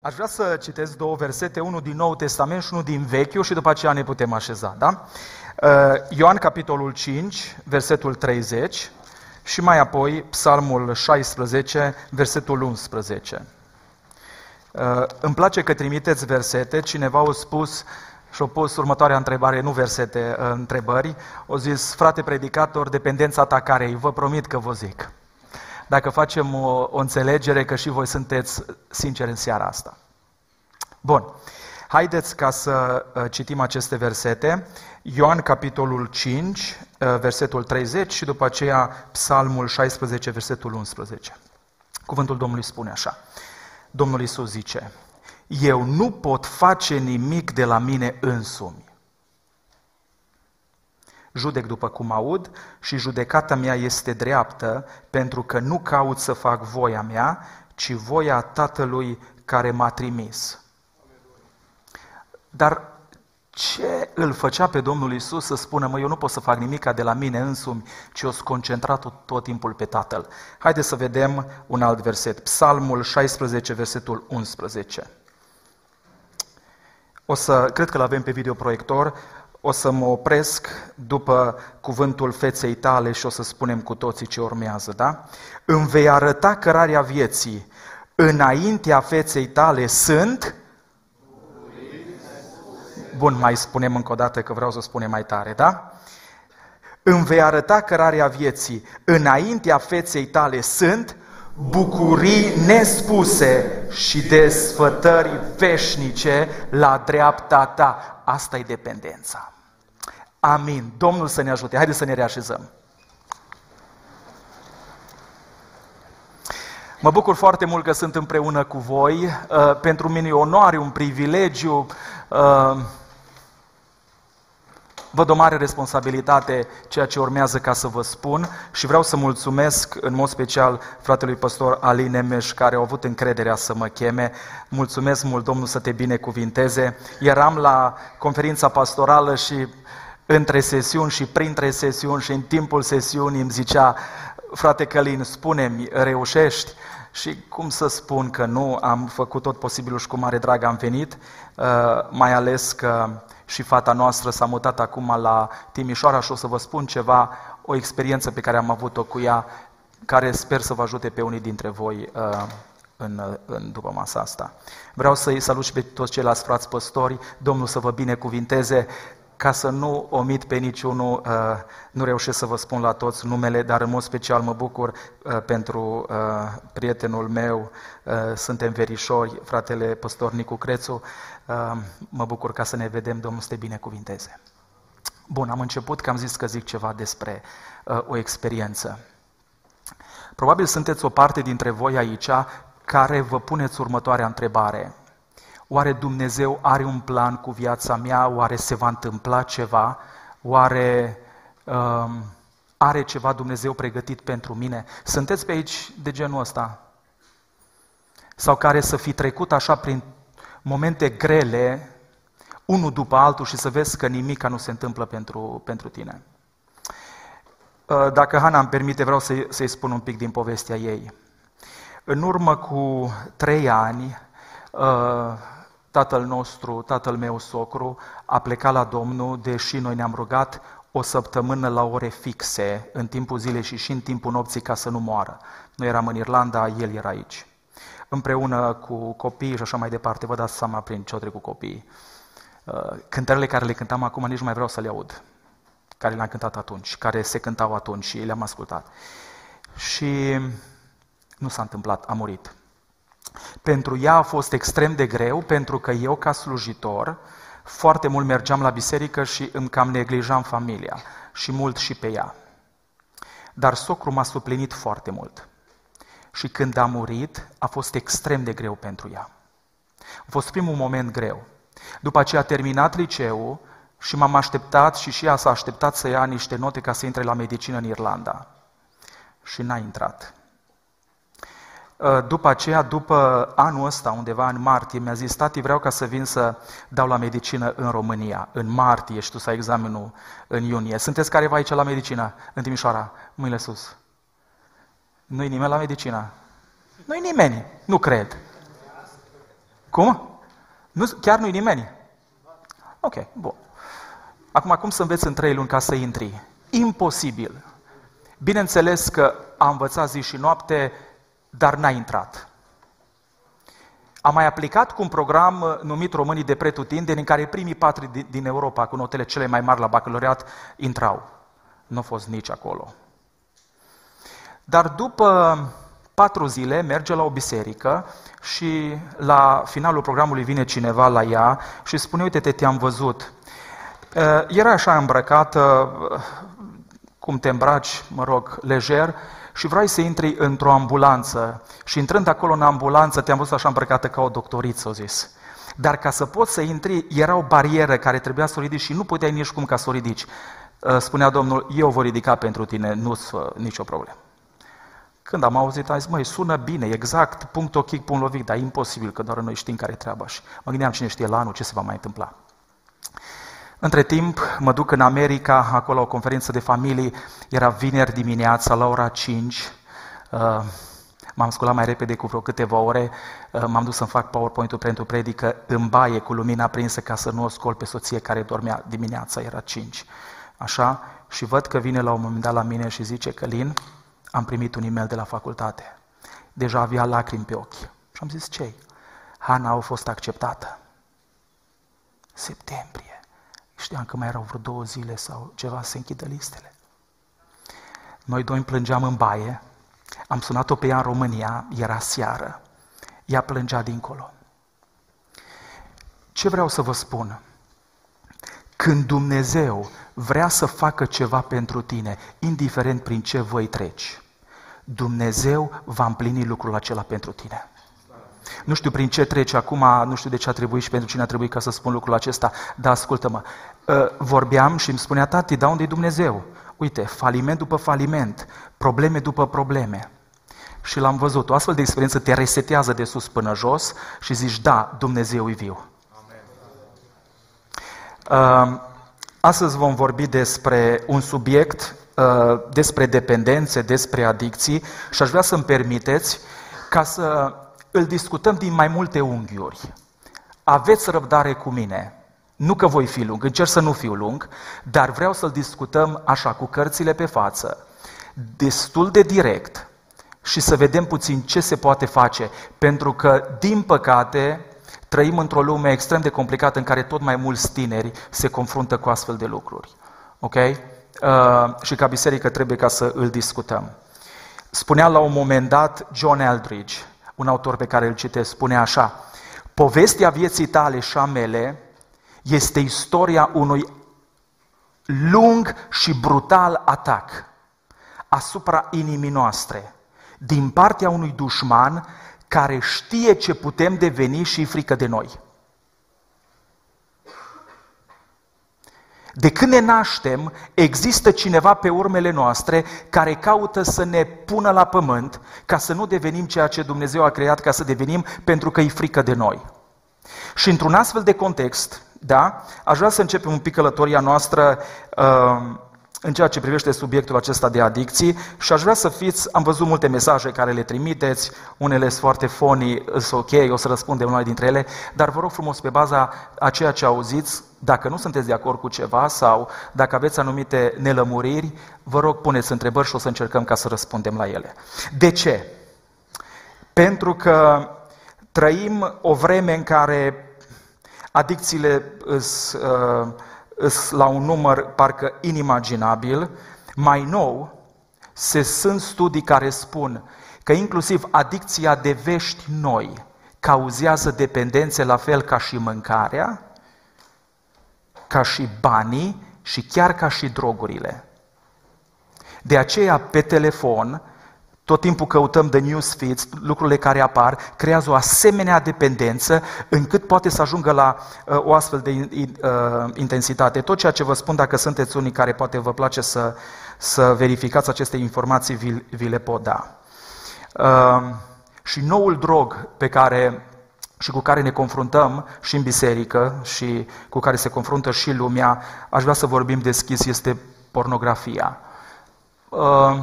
Aș vrea să citesc două versete, unul din Nou Testament și unul din Vechiul și după aceea ne putem așeza, da? Uh, Ioan, capitolul 5, versetul 30 și mai apoi Psalmul 16, versetul 11. Uh, îmi place că trimiteți versete, cineva a spus și-a pus următoarea întrebare, nu versete, uh, întrebări, o zis, frate predicator, dependența ta care e? Vă promit că vă zic dacă facem o, o înțelegere că și voi sunteți sinceri în seara asta. Bun. Haideți ca să uh, citim aceste versete. Ioan, capitolul 5, uh, versetul 30 și după aceea Psalmul 16, versetul 11. Cuvântul Domnului spune așa. Domnul Isus zice, eu nu pot face nimic de la mine însumi judec după cum aud și judecata mea este dreaptă, pentru că nu caut să fac voia mea, ci voia Tatălui care m-a trimis. Dar ce îl făcea pe Domnul Isus să spună, mă, eu nu pot să fac nimic de la mine însumi, ci o concentrat tot, tot timpul pe Tatăl. Haideți să vedem un alt verset. Psalmul 16, versetul 11. O să, cred că l avem pe videoproiector, o să mă opresc după cuvântul feței tale și o să spunem cu toții ce urmează, da? Îmi vei arăta cărarea vieții. Înaintea feței tale sunt... Bun, mai spunem încă o dată că vreau să spunem mai tare, da? Îmi vei arăta cărarea vieții. Înaintea feței tale sunt bucurii nespuse și desfătări veșnice la dreapta ta. Asta e dependența. Amin. Domnul să ne ajute. Haideți să ne reașezăm. Mă bucur foarte mult că sunt împreună cu voi. Uh, pentru mine e onoare, un privilegiu. Uh, Văd o mare responsabilitate ceea ce urmează ca să vă spun și vreau să mulțumesc în mod special fratelui pastor Alin Nemeș care au avut încrederea să mă cheme. Mulțumesc mult, Domnul, să te binecuvinteze. Eram la conferința pastorală și între sesiuni și printre sesiuni și în timpul sesiunii îmi zicea, frate Călin, spune-mi, reușești? Și cum să spun că nu, am făcut tot posibilul și cu mare drag am venit, uh, mai ales că și fata noastră s-a mutat acum la Timișoara și o să vă spun ceva, o experiență pe care am avut-o cu ea, care sper să vă ajute pe unii dintre voi uh, în, în după masa asta. Vreau să-i salut și pe toți ceilalți frați păstori, Domnul să vă binecuvinteze, ca să nu omit pe niciunul, uh, nu reușesc să vă spun la toți numele, dar în mod special mă bucur uh, pentru uh, prietenul meu, suntem verișori, fratele păstor Nicu Crețu, mă bucur ca să ne vedem, Domnul să te binecuvinteze. Bun, am început că am zis că zic ceva despre o experiență. Probabil sunteți o parte dintre voi aici care vă puneți următoarea întrebare. Oare Dumnezeu are un plan cu viața mea? Oare se va întâmpla ceva? Oare um, are ceva Dumnezeu pregătit pentru mine? Sunteți pe aici de genul ăsta? Sau care să fi trecut așa prin momente grele, unul după altul și să vezi că nimica nu se întâmplă pentru, pentru tine. Uh, dacă Hana îmi permite, vreau să-i, să spun un pic din povestea ei. În urmă cu trei ani, uh, tatăl nostru, tatăl meu socru, a plecat la Domnul, deși noi ne-am rugat o săptămână la ore fixe, în timpul zilei și și în timpul nopții, ca să nu moară. Noi eram în Irlanda, el era aici. Împreună cu copiii și așa mai departe, vă dați seama prin ce cu copiii. Uh, cântările care le cântam acum nici nu mai vreau să le aud, care le-am cântat atunci, care se cântau atunci și le-am ascultat. Și nu s-a întâmplat, a murit. Pentru ea a fost extrem de greu, pentru că eu, ca slujitor, foarte mult mergeam la biserică și îmi cam neglijam familia și mult și pe ea. Dar socru m-a suplinit foarte mult. Și când a murit, a fost extrem de greu pentru ea. A fost primul moment greu. După ce a terminat liceul și m-am așteptat și și ea s-a așteptat să ia niște note ca să intre la medicină în Irlanda. Și n-a intrat. Uh, după aceea, după anul ăsta, undeva în martie, mi-a zis, tati, vreau ca să vin să dau la medicină în România, în martie și tu să ai examenul în iunie. Sunteți careva aici la medicină, în Timișoara? Mâinile sus. Nu-i nimeni la medicină? Nu-i nimeni, nu cred. Cum? Nu, chiar nu-i nimeni? Ok, bun. Acum, cum să înveți în trei luni ca să intri? Imposibil. Bineînțeles că a învățat zi și noapte, dar n-a intrat. Am mai aplicat cu un program uh, numit Românii de Pretutindeni, în care primii patru din Europa, cu notele cele mai mari la bacalaureat, intrau. Nu a fost nici acolo. Dar după patru zile merge la o biserică și la finalul programului vine cineva la ea și spune, uite te, te-am văzut. Uh, era așa îmbrăcată, uh, cum te îmbraci, mă rog, lejer, și vrei să intri într-o ambulanță și intrând acolo în ambulanță te-am văzut așa îmbrăcată ca o doctoriță, o zis. Dar ca să poți să intri, era o barieră care trebuia să o ridici și nu puteai nici cum ca să o ridici. Uh, spunea Domnul, eu voi ridica pentru tine, nu nicio problemă. Când am auzit, am zis, măi, sună bine, exact, punct ochic, punct lovic, dar e imposibil, că doar noi știm care e treaba. Și mă gândeam cine știe la anul ce se va mai întâmpla. Între timp, mă duc în America, acolo o conferință de familie, era vineri dimineața la ora 5, uh, m-am sculat mai repede cu vreo câteva ore, uh, m-am dus să-mi fac PowerPoint-ul pentru predică în baie cu lumina prinsă ca să nu o scol pe soție care dormea dimineața, era 5. Așa, și văd că vine la un moment dat la mine și zice, Călin, am primit un e-mail de la facultate. Deja avea lacrimi pe ochi. Și am zis, ce Hana a fost acceptată. Septembrie. Știam că mai erau vreo două zile sau ceva să închidă listele. Noi doi plângeam în baie, am sunat-o pe ea în România, era seară. Ea plângea dincolo. Ce vreau să vă spun? Când Dumnezeu vrea să facă ceva pentru tine, indiferent prin ce voi treci, Dumnezeu va împlini lucrul acela pentru tine. Nu știu prin ce trece acum, nu știu de ce a trebuit și pentru cine a trebuit ca să spun lucrul acesta, dar ascultă-mă, ă, vorbeam și îmi spunea tati, da unde e Dumnezeu? Uite, faliment după faliment, probleme după probleme. Și l-am văzut, o astfel de experiență te resetează de sus până jos și zici, da, Dumnezeu e viu. Amen. Astăzi vom vorbi despre un subiect, ă, despre dependențe, despre adicții și aș vrea să-mi permiteți ca să îl discutăm din mai multe unghiuri. Aveți răbdare cu mine. Nu că voi fi lung, încerc să nu fiu lung, dar vreau să-l discutăm așa, cu cărțile pe față, destul de direct și să vedem puțin ce se poate face. Pentru că, din păcate, trăim într-o lume extrem de complicată în care tot mai mulți tineri se confruntă cu astfel de lucruri. Ok? Uh, și ca biserică trebuie ca să îl discutăm. Spunea la un moment dat John Eldridge, un autor pe care îl citesc, spune așa, povestea vieții tale și a mele este istoria unui lung și brutal atac asupra inimii noastre din partea unui dușman care știe ce putem deveni și frică de noi. De când ne naștem, există cineva pe urmele noastre care caută să ne pună la pământ ca să nu devenim ceea ce Dumnezeu a creat ca să devenim pentru că e frică de noi. Și într-un astfel de context, da, aș vrea să începem un pic călătoria noastră uh, în ceea ce privește subiectul acesta de adicții și aș vrea să fiți, am văzut multe mesaje care le trimiteți, unele sunt foarte funny, sunt ok, o să răspundem noi dintre ele, dar vă rog frumos pe baza a ceea ce auziți, dacă nu sunteți de acord cu ceva sau dacă aveți anumite nelămuriri, vă rog puneți întrebări și o să încercăm ca să răspundem la ele. De ce? Pentru că trăim o vreme în care adicțiile sunt uh, la un număr parcă inimaginabil. Mai nou, se sunt studii care spun că inclusiv adicția de vești noi cauzează dependențe la fel ca și mâncarea, ca și banii și chiar ca și drogurile. De aceea, pe telefon, tot timpul căutăm de news feeds, lucrurile care apar, creează o asemenea dependență încât poate să ajungă la uh, o astfel de uh, intensitate. Tot ceea ce vă spun, dacă sunteți unii care poate vă place să, să verificați aceste informații, vi, vi le pot da. Uh, și noul drog pe care și cu care ne confruntăm și în biserică și cu care se confruntă și lumea, aș vrea să vorbim deschis, este pornografia. Uh,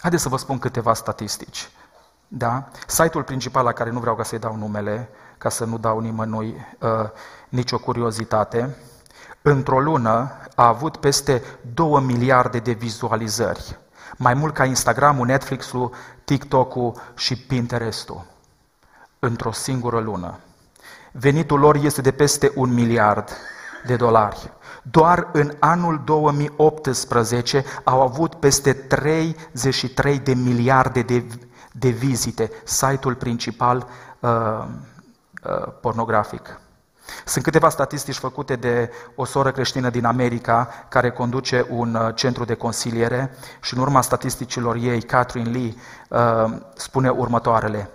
Haideți să vă spun câteva statistici. Da? Site-ul principal la care nu vreau ca să-i dau numele, ca să nu dau nimănui uh, nicio curiozitate. Într-o lună a avut peste 2 miliarde de vizualizări, mai mult ca Instagram-ul, Netflix-ul, TikTok-ul și Pinterest-ul, într-o singură lună. Venitul lor este de peste un miliard de dolari. Doar în anul 2018 au avut peste 33 de miliarde de, de vizite, site-ul principal uh, uh, pornografic. Sunt câteva statistici făcute de o soră creștină din America care conduce un uh, centru de consiliere și în urma statisticilor ei, Catherine Lee, uh, spune următoarele.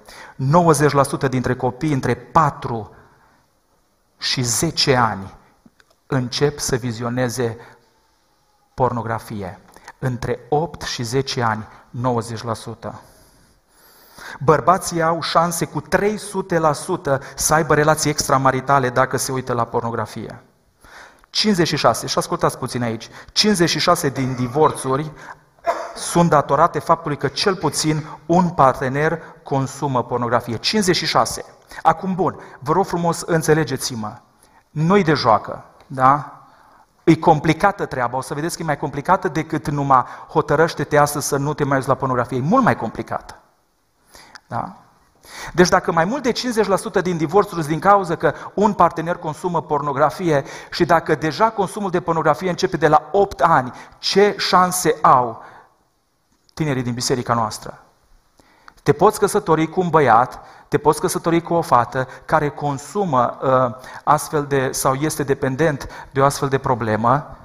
90% dintre copii între 4 și 10 ani încep să vizioneze pornografie. Între 8 și 10 ani, 90%. Bărbații au șanse cu 300% să aibă relații extramaritale dacă se uită la pornografie. 56, și ascultați puțin aici, 56 din divorțuri sunt datorate faptului că cel puțin un partener consumă pornografie. 56. Acum bun, vă rog frumos, înțelegeți-mă. Nu-i de joacă, da? E complicată treaba, o să vedeți că e mai complicată decât numai hotărăște-te astăzi să nu te mai uiți la pornografie. E mult mai complicată. Da? Deci dacă mai mult de 50% din divorțuri sunt din cauza că un partener consumă pornografie și dacă deja consumul de pornografie începe de la 8 ani, ce șanse au tinerii din biserica noastră? Te poți căsători cu un băiat, te poți căsători cu o fată care consumă uh, astfel de, sau este dependent de o astfel de problemă.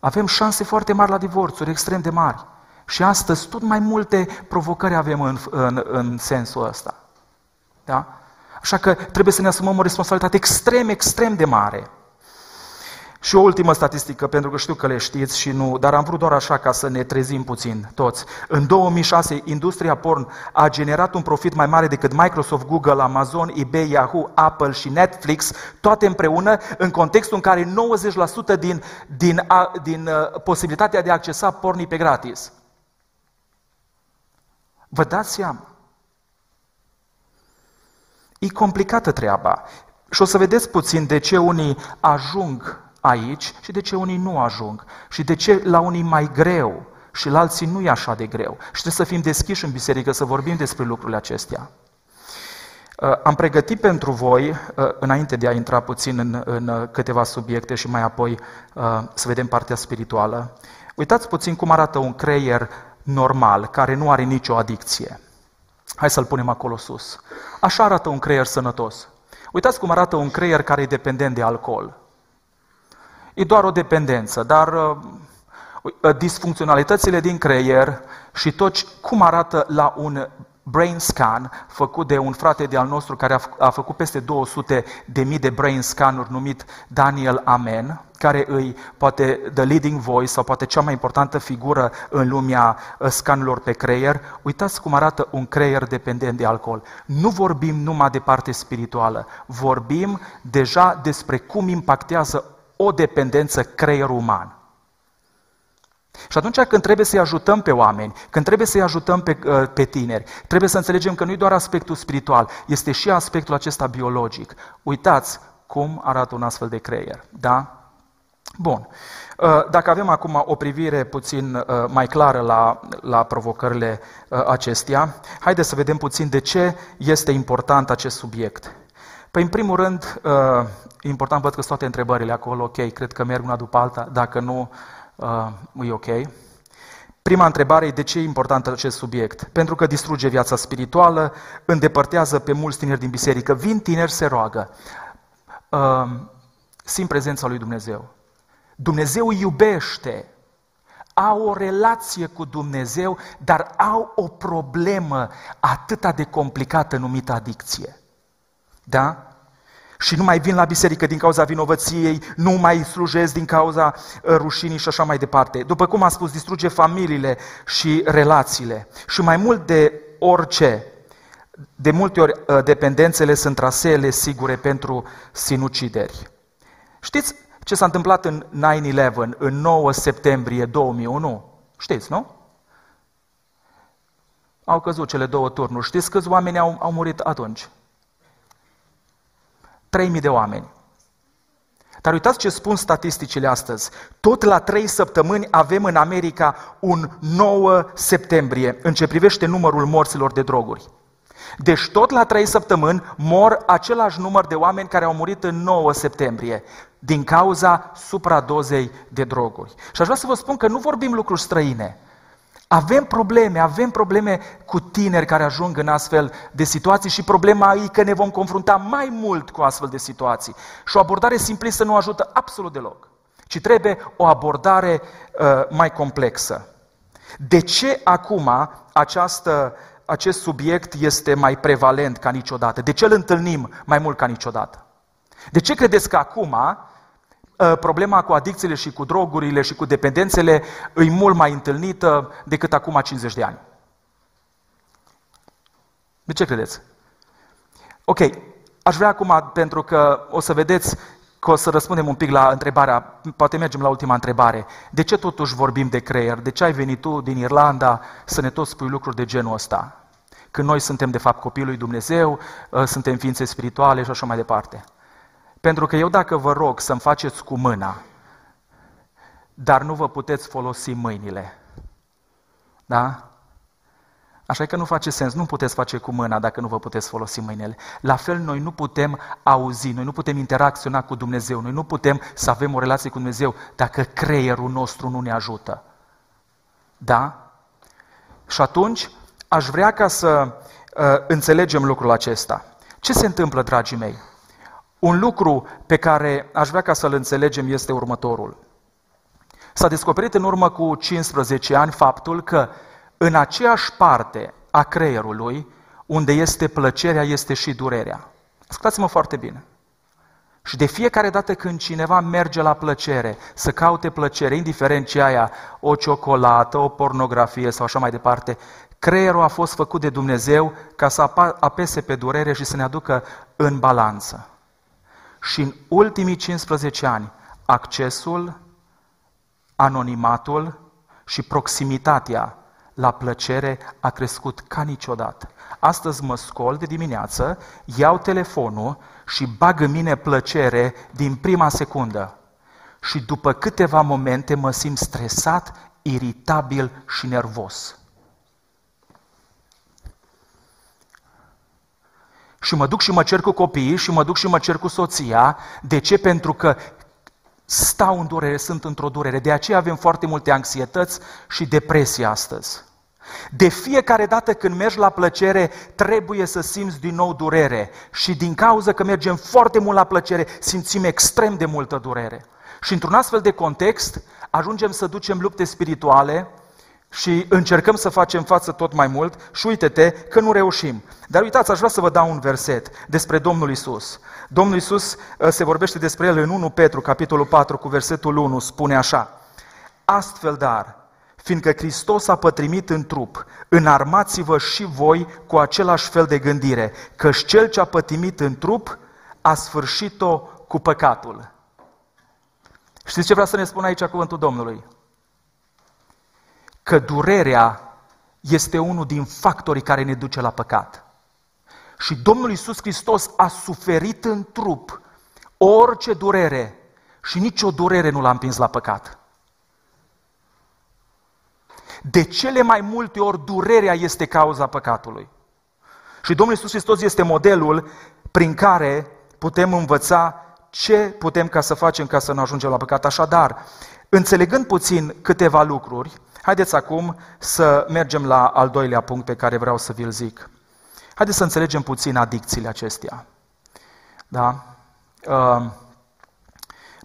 Avem șanse foarte mari la divorțuri, extrem de mari. Și astăzi tot mai multe provocări avem în, în, în sensul ăsta. Da? Așa că trebuie să ne asumăm o responsabilitate extrem, extrem de mare. Și o ultimă statistică, pentru că știu că le știți și nu, dar am vrut doar așa ca să ne trezim puțin toți. În 2006, industria porn a generat un profit mai mare decât Microsoft, Google, Amazon, eBay, Yahoo, Apple și Netflix, toate împreună, în contextul în care 90% din, din, a, din uh, posibilitatea de a accesa pornii pe gratis. Vă dați seama? E complicată treaba. Și o să vedeți puțin de ce unii ajung aici și de ce unii nu ajung. Și de ce la unii mai greu și la alții nu e așa de greu. Și trebuie să fim deschiși în biserică să vorbim despre lucrurile acestea. Uh, am pregătit pentru voi, uh, înainte de a intra puțin în, în câteva subiecte și mai apoi uh, să vedem partea spirituală, uitați puțin cum arată un creier normal, care nu are nicio adicție. Hai să-l punem acolo sus. Așa arată un creier sănătos. Uitați cum arată un creier care e dependent de alcool. E doar o dependență, dar uh, uh disfuncționalitățile din creier și tot cum arată la un brain scan făcut de un frate de al nostru care a, a făcut peste 200 de mii de brain scanuri numit Daniel Amen, care îi poate the leading voice sau poate cea mai importantă figură în lumea uh, scanurilor pe creier. Uitați cum arată un creier dependent de alcool. Nu vorbim numai de parte spirituală, vorbim deja despre cum impactează o dependență creierul uman. Și atunci când trebuie să-i ajutăm pe oameni, când trebuie să-i ajutăm pe, uh, pe tineri, trebuie să înțelegem că nu e doar aspectul spiritual, este și aspectul acesta biologic. Uitați cum arată un astfel de creier. Da? Bun. Uh, dacă avem acum o privire puțin uh, mai clară la, la provocările acestea, haideți să vedem puțin de ce este important acest subiect. Păi, în primul rând, e important, văd că sunt toate întrebările acolo, ok, cred că merg una după alta, dacă nu, uh, e ok. Prima întrebare e de ce e important acest subiect? Pentru că distruge viața spirituală, îndepărtează pe mulți tineri din biserică. Vin tineri, se roagă. Uh, simt prezența lui Dumnezeu. Dumnezeu iubește, au o relație cu Dumnezeu, dar au o problemă atât de complicată numită adicție. Da? și nu mai vin la biserică din cauza vinovăției, nu mai slujesc din cauza uh, rușinii și așa mai departe. După cum am spus, distruge familiile și relațiile. Și mai mult de orice, de multe ori uh, dependențele sunt traseele sigure pentru sinucideri. Știți ce s-a întâmplat în 9-11, în 9 septembrie 2001? Știți, nu? Au căzut cele două turnuri. Știți câți oameni au, au murit atunci? 3.000 de oameni. Dar uitați ce spun statisticile astăzi. Tot la trei săptămâni avem în America un 9 septembrie în ce privește numărul morților de droguri. Deci tot la trei săptămâni mor același număr de oameni care au murit în 9 septembrie din cauza supradozei de droguri. Și aș vrea să vă spun că nu vorbim lucruri străine. Avem probleme, avem probleme cu tineri care ajung în astfel de situații și problema e că ne vom confrunta mai mult cu astfel de situații. Și o abordare simplistă nu ajută absolut deloc, ci trebuie o abordare uh, mai complexă. De ce acum această, acest subiect este mai prevalent ca niciodată? De ce îl întâlnim mai mult ca niciodată? De ce credeți că acum Ă, problema cu adicțiile și cu drogurile și cu dependențele e mult mai întâlnită decât acum 50 de ani. De ce credeți? Ok, aș vrea acum, pentru că o să vedeți că o să răspundem un pic la întrebarea, poate mergem la ultima întrebare. De ce totuși vorbim de creier? De ce ai venit tu din Irlanda să ne tot spui lucruri de genul ăsta? Când noi suntem de fapt copilul lui Dumnezeu, ă, suntem ființe spirituale și așa mai departe. Pentru că eu dacă vă rog să-mi faceți cu mâna, dar nu vă puteți folosi mâinile, da? Așa că nu face sens, nu puteți face cu mâna dacă nu vă puteți folosi mâinile. La fel, noi nu putem auzi, noi nu putem interacționa cu Dumnezeu, noi nu putem să avem o relație cu Dumnezeu dacă creierul nostru nu ne ajută. Da? Și atunci aș vrea ca să uh, înțelegem lucrul acesta. Ce se întâmplă, dragii mei? Un lucru pe care aș vrea ca să-l înțelegem este următorul. S-a descoperit în urmă cu 15 ani faptul că în aceeași parte a creierului, unde este plăcerea, este și durerea. Ascultați-mă foarte bine. Și de fiecare dată când cineva merge la plăcere, să caute plăcere, indiferent ce aia, o ciocolată, o pornografie sau așa mai departe, creierul a fost făcut de Dumnezeu ca să apese pe durere și să ne aducă în balanță. Și în ultimii 15 ani, accesul, anonimatul și proximitatea la plăcere a crescut ca niciodată. Astăzi mă scol de dimineață, iau telefonul și bag în mine plăcere din prima secundă. Și după câteva momente mă simt stresat, iritabil și nervos. Și mă duc și mă cer cu copiii și mă duc și mă cer cu soția. De ce? Pentru că stau în durere, sunt într-o durere. De aceea avem foarte multe anxietăți și depresie astăzi. De fiecare dată când mergi la plăcere, trebuie să simți din nou durere. Și din cauza că mergem foarte mult la plăcere, simțim extrem de multă durere. Și într-un astfel de context, ajungem să ducem lupte spirituale și încercăm să facem față tot mai mult și uite-te că nu reușim. Dar uitați, aș vrea să vă dau un verset despre Domnul Isus. Domnul Isus uh, se vorbește despre el în 1 Petru, capitolul 4, cu versetul 1, spune așa. Astfel, dar, fiindcă Hristos a pătrimit în trup, înarmați-vă și voi cu același fel de gândire, căci cel ce a pătimit în trup a sfârșit-o cu păcatul. Știți ce vrea să ne spun aici cuvântul Domnului? Că durerea este unul din factorii care ne duce la păcat. Și Domnul Isus Hristos a suferit în trup orice durere și nicio durere nu l-a împins la păcat. De cele mai multe ori durerea este cauza păcatului. Și Domnul Isus Hristos este modelul prin care putem învăța ce putem ca să facem ca să nu ajungem la păcat. Așadar, înțelegând puțin câteva lucruri, Haideți acum să mergem la al doilea punct pe care vreau să vi-l zic. Haideți să înțelegem puțin adicțiile acestea. Da? Uh,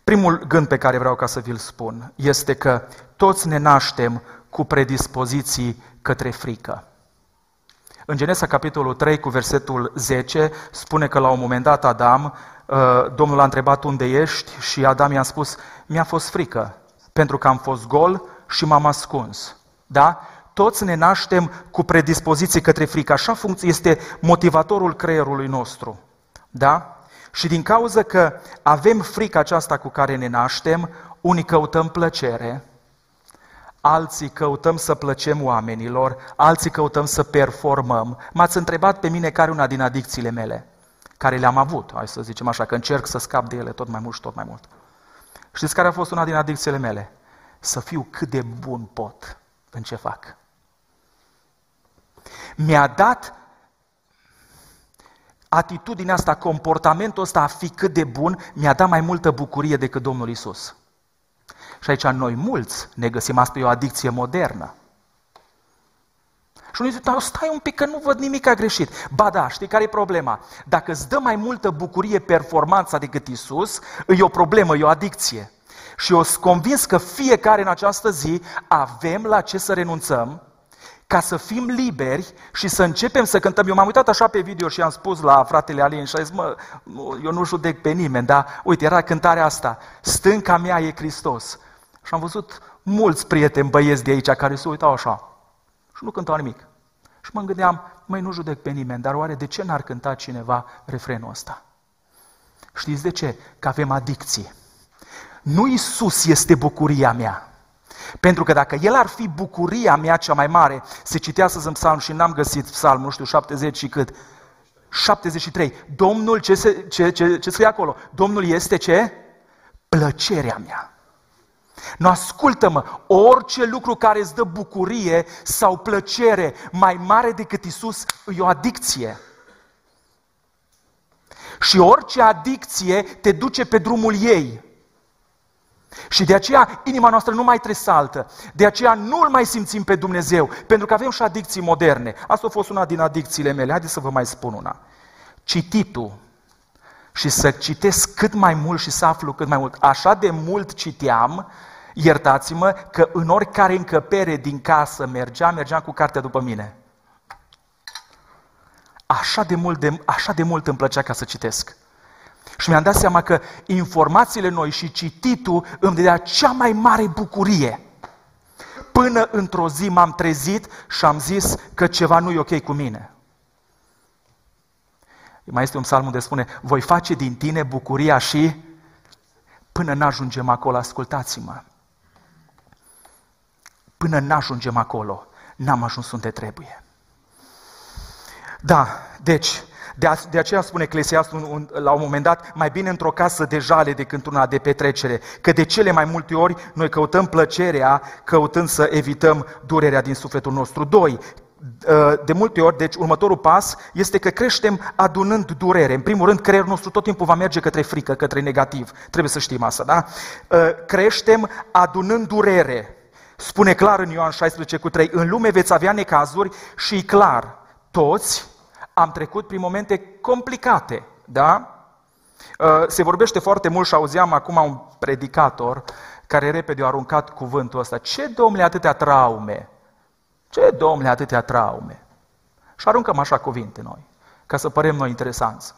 primul gând pe care vreau ca să vi-l spun este că toți ne naștem cu predispoziții către frică. În Genesa, capitolul 3, cu versetul 10, spune că la un moment dat Adam, uh, Domnul a întrebat unde ești și Adam i-a spus, mi-a fost frică, pentru că am fost gol și m-am ascuns. Da? Toți ne naștem cu predispoziții către frică. Așa este motivatorul creierului nostru. Da? Și din cauza că avem frica aceasta cu care ne naștem, unii căutăm plăcere, alții căutăm să plăcem oamenilor, alții căutăm să performăm. M-ați întrebat pe mine care una din adicțiile mele. care le-am avut, hai să zicem așa, că încerc să scap de ele tot mai mult și tot mai mult. Știți care a fost una din adicțiile mele? Să fiu cât de bun pot în ce fac. Mi-a dat atitudinea asta, comportamentul ăsta a fi cât de bun, mi-a dat mai multă bucurie decât Domnul Isus. Și aici noi mulți ne găsim, asta e o adicție modernă. Și unii zic, dar stai un pic că nu văd nimic a greșit. Ba da, știi care e problema? Dacă îți dă mai multă bucurie performanța decât Isus, e o problemă, e o adicție. Și eu sunt convins că fiecare în această zi avem la ce să renunțăm ca să fim liberi și să începem să cântăm. Eu m-am uitat așa pe video și am spus la fratele Alin și a zis, mă, eu nu judec pe nimeni, dar uite, era cântarea asta, stânca mea e Hristos. Și am văzut mulți prieteni băieți de aici care se uitau așa și nu cântau nimic. Și mă gândeam, măi, nu judec pe nimeni, dar oare de ce n-ar cânta cineva refrenul ăsta? Știți de ce? Că avem adicție. Nu Isus este bucuria mea. Pentru că dacă El ar fi bucuria mea cea mai mare, se citea să psalm și n-am găsit psalm, nu știu, 70 și cât, 73. Domnul, ce, se, ce, ce, ce scrie acolo? Domnul este ce? Plăcerea mea. Nu ascultă-mă, orice lucru care îți dă bucurie sau plăcere mai mare decât Isus e o adicție. Și orice adicție te duce pe drumul ei. Și de aceea inima noastră nu mai tresaltă. De aceea nu-L mai simțim pe Dumnezeu. Pentru că avem și adicții moderne. Asta a fost una din adicțiile mele. Haideți să vă mai spun una. Cititul și să citesc cât mai mult și să aflu cât mai mult. Așa de mult citeam, iertați-mă, că în oricare încăpere din casă mergeam, mergeam cu cartea după mine. Așa de mult, de, așa de mult îmi plăcea ca să citesc. Și mi-am dat seama că informațiile noi și cititul îmi dădea cea mai mare bucurie. Până într-o zi m-am trezit și am zis că ceva nu e ok cu mine. Mai este un psalm unde spune, voi face din tine bucuria și până n-ajungem acolo, ascultați-mă. Până n-ajungem acolo, n-am ajuns unde trebuie. Da, deci, de, a, de aceea spune Eclesiastul un, la un moment dat, mai bine într-o casă de jale decât una de petrecere, că de cele mai multe ori noi căutăm plăcerea, căutând să evităm durerea din sufletul nostru. Doi, ă, de multe ori, deci următorul pas este că creștem adunând durere. În primul rând, creierul nostru tot timpul va merge către frică, către negativ. Trebuie să știm asta, da? Ă, creștem adunând durere. Spune clar în Ioan 16 cu 3, în lume veți avea necazuri și clar, toți am trecut prin momente complicate, da? Uh, se vorbește foarte mult și auzeam acum un predicator care repede a aruncat cuvântul ăsta. Ce, domnule, atâtea traume? Ce, domnule, atâtea traume? Și aruncăm așa cuvinte noi, ca să părem noi interesanți.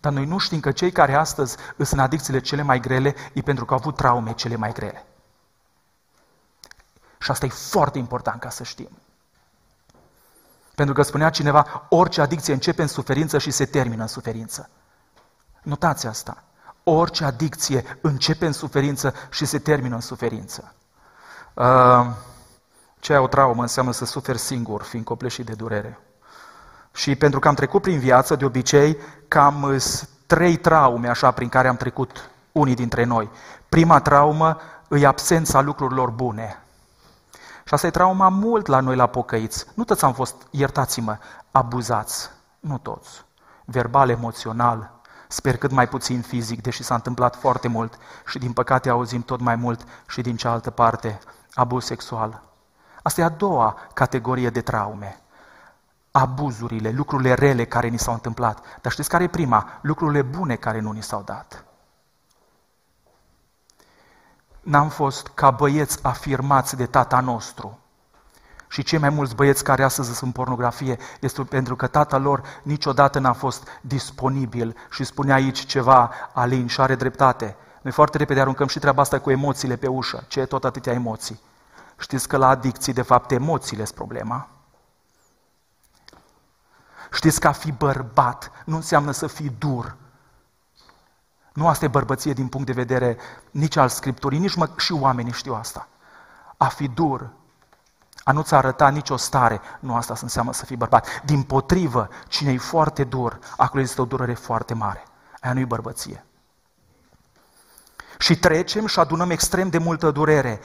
Dar noi nu știm că cei care astăzi sunt în adicțiile cele mai grele e pentru că au avut traume cele mai grele. Și asta e foarte important ca să știm. Pentru că spunea cineva, orice adicție începe în suferință și se termină în suferință. Notați asta. Orice adicție începe în suferință și se termină în suferință. Uh, ce o traumă înseamnă să suferi singur, fiind copleșit de durere. Și pentru că am trecut prin viață, de obicei, cam trei traume așa prin care am trecut unii dintre noi. Prima traumă e absența lucrurilor bune. Și asta e trauma mult la noi la pocăiți. Nu toți am fost, iertați-mă, abuzați. Nu toți. Verbal, emoțional, sper cât mai puțin fizic, deși s-a întâmplat foarte mult și din păcate auzim tot mai mult și din cealaltă parte, abuz sexual. Asta e a doua categorie de traume. Abuzurile, lucrurile rele care ni s-au întâmplat. Dar știți care e prima? Lucrurile bune care nu ni s-au dat n-am fost ca băieți afirmați de tata nostru. Și cei mai mulți băieți care astăzi sunt în pornografie este pentru că tata lor niciodată n-a fost disponibil și spune aici ceva, Alin, și are dreptate. Noi foarte repede aruncăm și treaba asta cu emoțiile pe ușă. Ce e tot atâtea emoții? Știți că la adicții, de fapt, emoțiile sunt problema? Știți că a fi bărbat nu înseamnă să fii dur, nu asta e bărbăție din punct de vedere nici al Scripturii, nici mă, și oamenii știu asta. A fi dur, A nu-ți arăta nicio stare, nu asta înseamnă să fii bărbat. Din potrivă, cine e foarte dur, acolo există o durere foarte mare. Aia nu-i bărbăție. Și trecem și adunăm extrem de multă durere.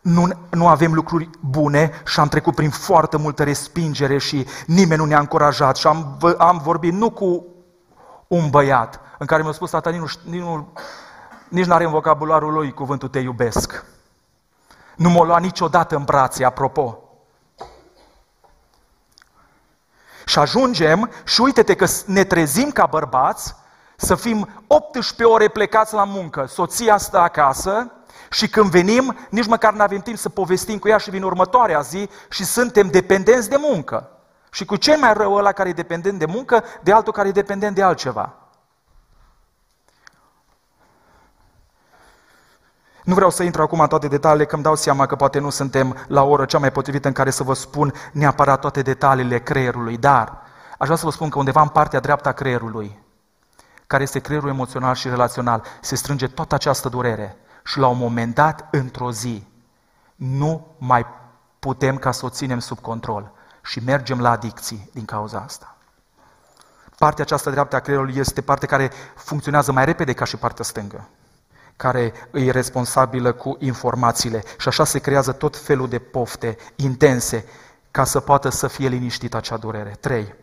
Nu, nu avem lucruri bune și am trecut prin foarte multă respingere și nimeni nu ne-a încurajat și am, am vorbit nu cu un băiat în care mi-a spus, tata, nici nu, nici nu, nici n-are în vocabularul lui cuvântul te iubesc. Nu m-a luat niciodată în brațe, apropo. Și ajungem și uite-te că ne trezim ca bărbați să fim 18 ore plecați la muncă, soția stă acasă și când venim, nici măcar nu avem timp să povestim cu ea și vin următoarea zi și suntem dependenți de muncă. Și cu cel mai rău ăla care e dependent de muncă, de altul care e dependent de altceva. Nu vreau să intru acum în toate detaliile, că îmi dau seama că poate nu suntem la o oră cea mai potrivită în care să vă spun neapărat toate detaliile creierului, dar aș vrea să vă spun că undeva în partea dreaptă a creierului, care este creierul emoțional și relațional, se strânge toată această durere și la un moment dat, într-o zi, nu mai putem ca să o ținem sub control și mergem la adicții din cauza asta. Partea aceasta dreaptă a creierului este partea care funcționează mai repede ca și partea stângă care îi responsabilă cu informațiile. Și așa se creează tot felul de pofte intense ca să poată să fie liniștită acea durere. 3.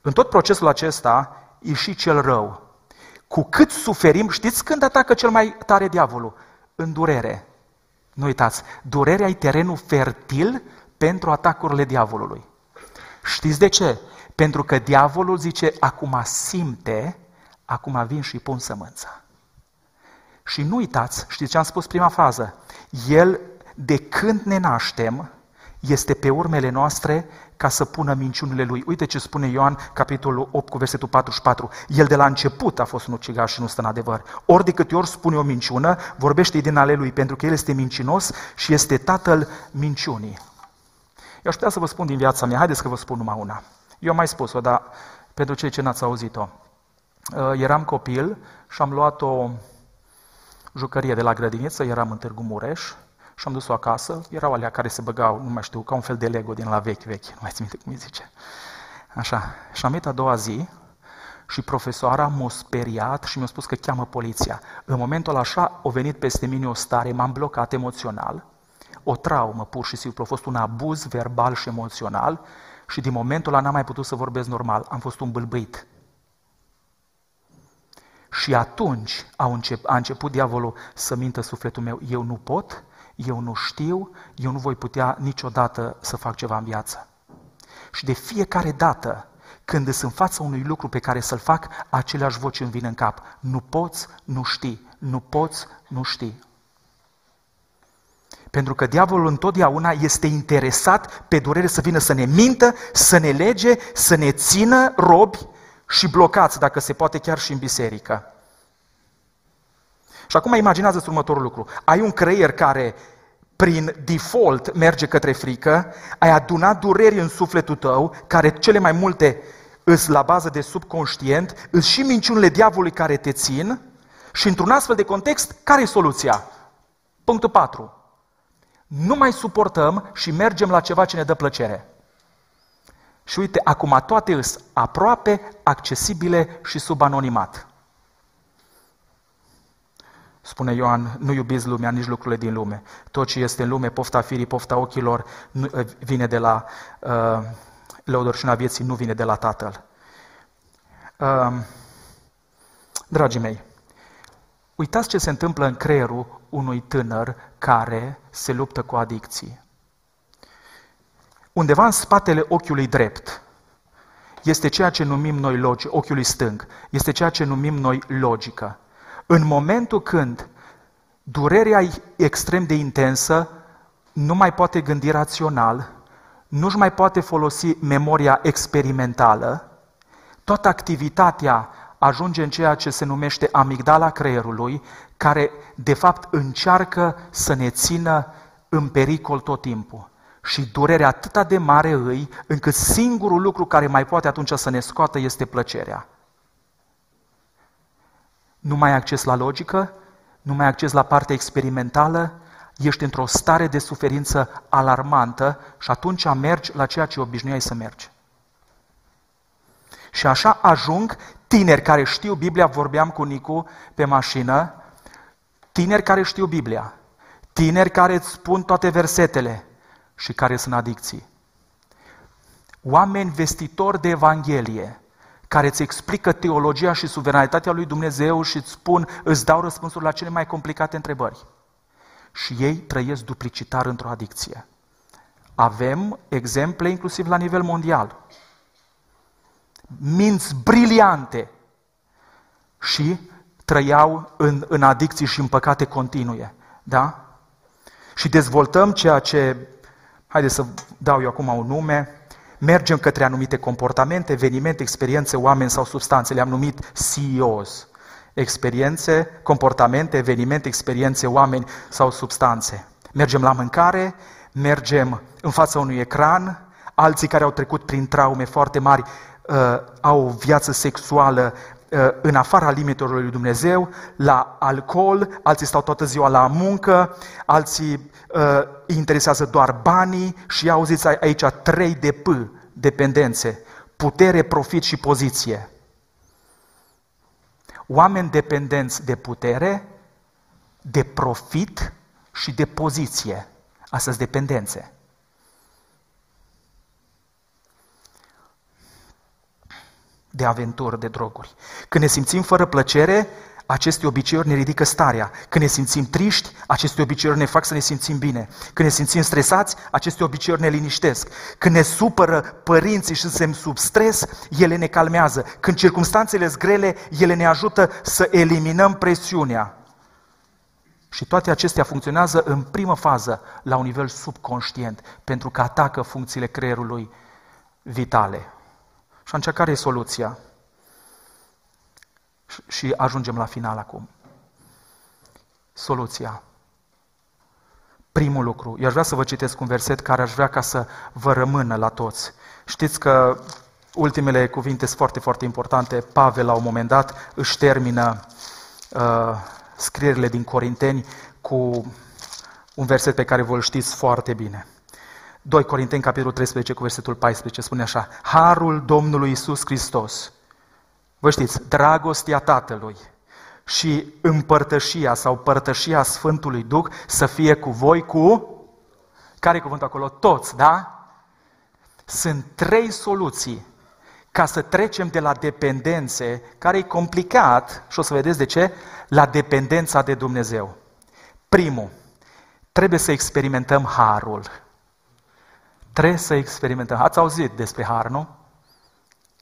În tot procesul acesta e și cel rău. Cu cât suferim, știți când atacă cel mai tare diavolul? În durere. Nu uitați, durerea e terenul fertil pentru atacurile diavolului. Știți de ce? Pentru că diavolul zice, acum simte, acum vin și pun sămânța. Și nu uitați, știți ce am spus prima frază? El, de când ne naștem, este pe urmele noastre ca să pună minciunile lui. Uite ce spune Ioan, capitolul 8, cu versetul 44. El de la început a fost un ucigaș și nu stă în adevăr. Ori de câte ori spune o minciună, vorbește din ale lui, pentru că el este mincinos și este tatăl minciunii. Eu aș putea să vă spun din viața mea, haideți că vă spun numai una. Eu am mai spus-o, dar pentru cei ce n-ați auzit-o. Uh, eram copil și am luat o jucărie de la grădiniță, eram în Târgu Mureș și am dus-o acasă. Erau alea care se băgau, nu mai știu, ca un fel de Lego din la vechi, vechi, nu mai țin minte cum îi zice. Așa. Și am venit a doua zi și profesoara m-a speriat și mi-a spus că cheamă poliția. În momentul așa, a venit peste mine o stare, m-am blocat emoțional, o traumă pur și simplu, a fost un abuz verbal și emoțional și din momentul ăla n-am mai putut să vorbesc normal, am fost un bâlbâit. Și atunci a început, a început diavolul să mintă sufletul meu. Eu nu pot, eu nu știu, eu nu voi putea niciodată să fac ceva în viață. Și de fiecare dată când sunt în fața unui lucru pe care să-l fac, aceleași voci îmi vin în cap. Nu poți, nu știi, nu poți, nu știi. Pentru că diavolul întotdeauna este interesat pe durere să vină să ne mintă, să ne lege, să ne țină robi și blocați, dacă se poate, chiar și în biserică. Și acum imaginează următorul lucru. Ai un creier care prin default merge către frică, ai adunat dureri în sufletul tău, care cele mai multe îs la bază de subconștient, îs și minciunile diavolului care te țin și într-un astfel de context, care e soluția? Punctul 4. Nu mai suportăm și mergem la ceva ce ne dă plăcere. Și uite, acum toate sunt aproape, accesibile și sub anonimat. Spune Ioan, nu iubiți lumea, nici lucrurile din lume. Tot ce este în lume, pofta firii, pofta ochilor, nu, eh, vine de la uh, lăudărșina vieții, nu vine de la Tatăl. Uh, dragii mei, uitați ce se întâmplă în creierul unui tânăr care se luptă cu adicții undeva în spatele ochiului drept, este ceea ce numim noi logică, ochiului stâng, este ceea ce numim noi logică. În momentul când durerea e extrem de intensă, nu mai poate gândi rațional, nu-și mai poate folosi memoria experimentală, toată activitatea ajunge în ceea ce se numește amigdala creierului, care de fapt încearcă să ne țină în pericol tot timpul și durerea atât de mare îi, încât singurul lucru care mai poate atunci să ne scoată este plăcerea. Nu mai ai acces la logică, nu mai ai acces la partea experimentală, ești într-o stare de suferință alarmantă și atunci mergi la ceea ce obișnuiai să mergi. Și așa ajung tineri care știu Biblia, vorbeam cu Nicu pe mașină, tineri care știu Biblia, tineri care îți spun toate versetele și care sunt adicții. Oameni vestitori de Evanghelie, care îți explică teologia și suveranitatea lui Dumnezeu și îți spun, îți dau răspunsuri la cele mai complicate întrebări. Și ei trăiesc duplicitar într-o adicție. Avem exemple inclusiv la nivel mondial. Minți briliante și trăiau în, în adicții și în păcate continue. Da? Și dezvoltăm ceea ce, haideți să dau eu acum un nume, mergem către anumite comportamente, evenimente, experiențe, oameni sau substanțe. Le-am numit CEOs. Experiențe, comportamente, evenimente, experiențe, oameni sau substanțe. Mergem la mâncare, mergem în fața unui ecran, alții care au trecut prin traume foarte mari uh, au o viață sexuală uh, în afara limitelor lui Dumnezeu, la alcool, alții stau toată ziua la muncă, alții uh, îi interesează doar banii și auziți aici trei de P, dependențe, putere, profit și poziție. Oameni dependenți de putere, de profit și de poziție. Astea sunt dependențe. De aventuri, de droguri. Când ne simțim fără plăcere, aceste obiceiuri ne ridică starea. Când ne simțim triști, aceste obiceiuri ne fac să ne simțim bine. Când ne simțim stresați, aceste obiceiuri ne liniștesc. Când ne supără părinții și suntem sub stres, ele ne calmează. Când circumstanțele sunt grele, ele ne ajută să eliminăm presiunea. Și toate acestea funcționează în primă fază la un nivel subconștient, pentru că atacă funcțiile creierului vitale. Și atunci care e soluția? Și ajungem la final acum. Soluția. Primul lucru, eu aș vrea să vă citesc un verset care aș vrea ca să vă rămână la toți. Știți că ultimele cuvinte sunt foarte, foarte importante. Pavel, la un moment dat, își termină uh, scrierile din Corinteni cu un verset pe care vă știți foarte bine. 2 Corinteni, capitolul 13, cu versetul 14, spune așa, Harul Domnului Isus Hristos, Vă știți, dragostea Tatălui și împărtășia sau părtășia Sfântului Duh să fie cu voi cu... Care e cuvântul acolo? Toți, da? Sunt trei soluții ca să trecem de la dependențe, care e complicat, și o să vedeți de ce, la dependența de Dumnezeu. Primul, trebuie să experimentăm harul. Trebuie să experimentăm. Ați auzit despre har, nu?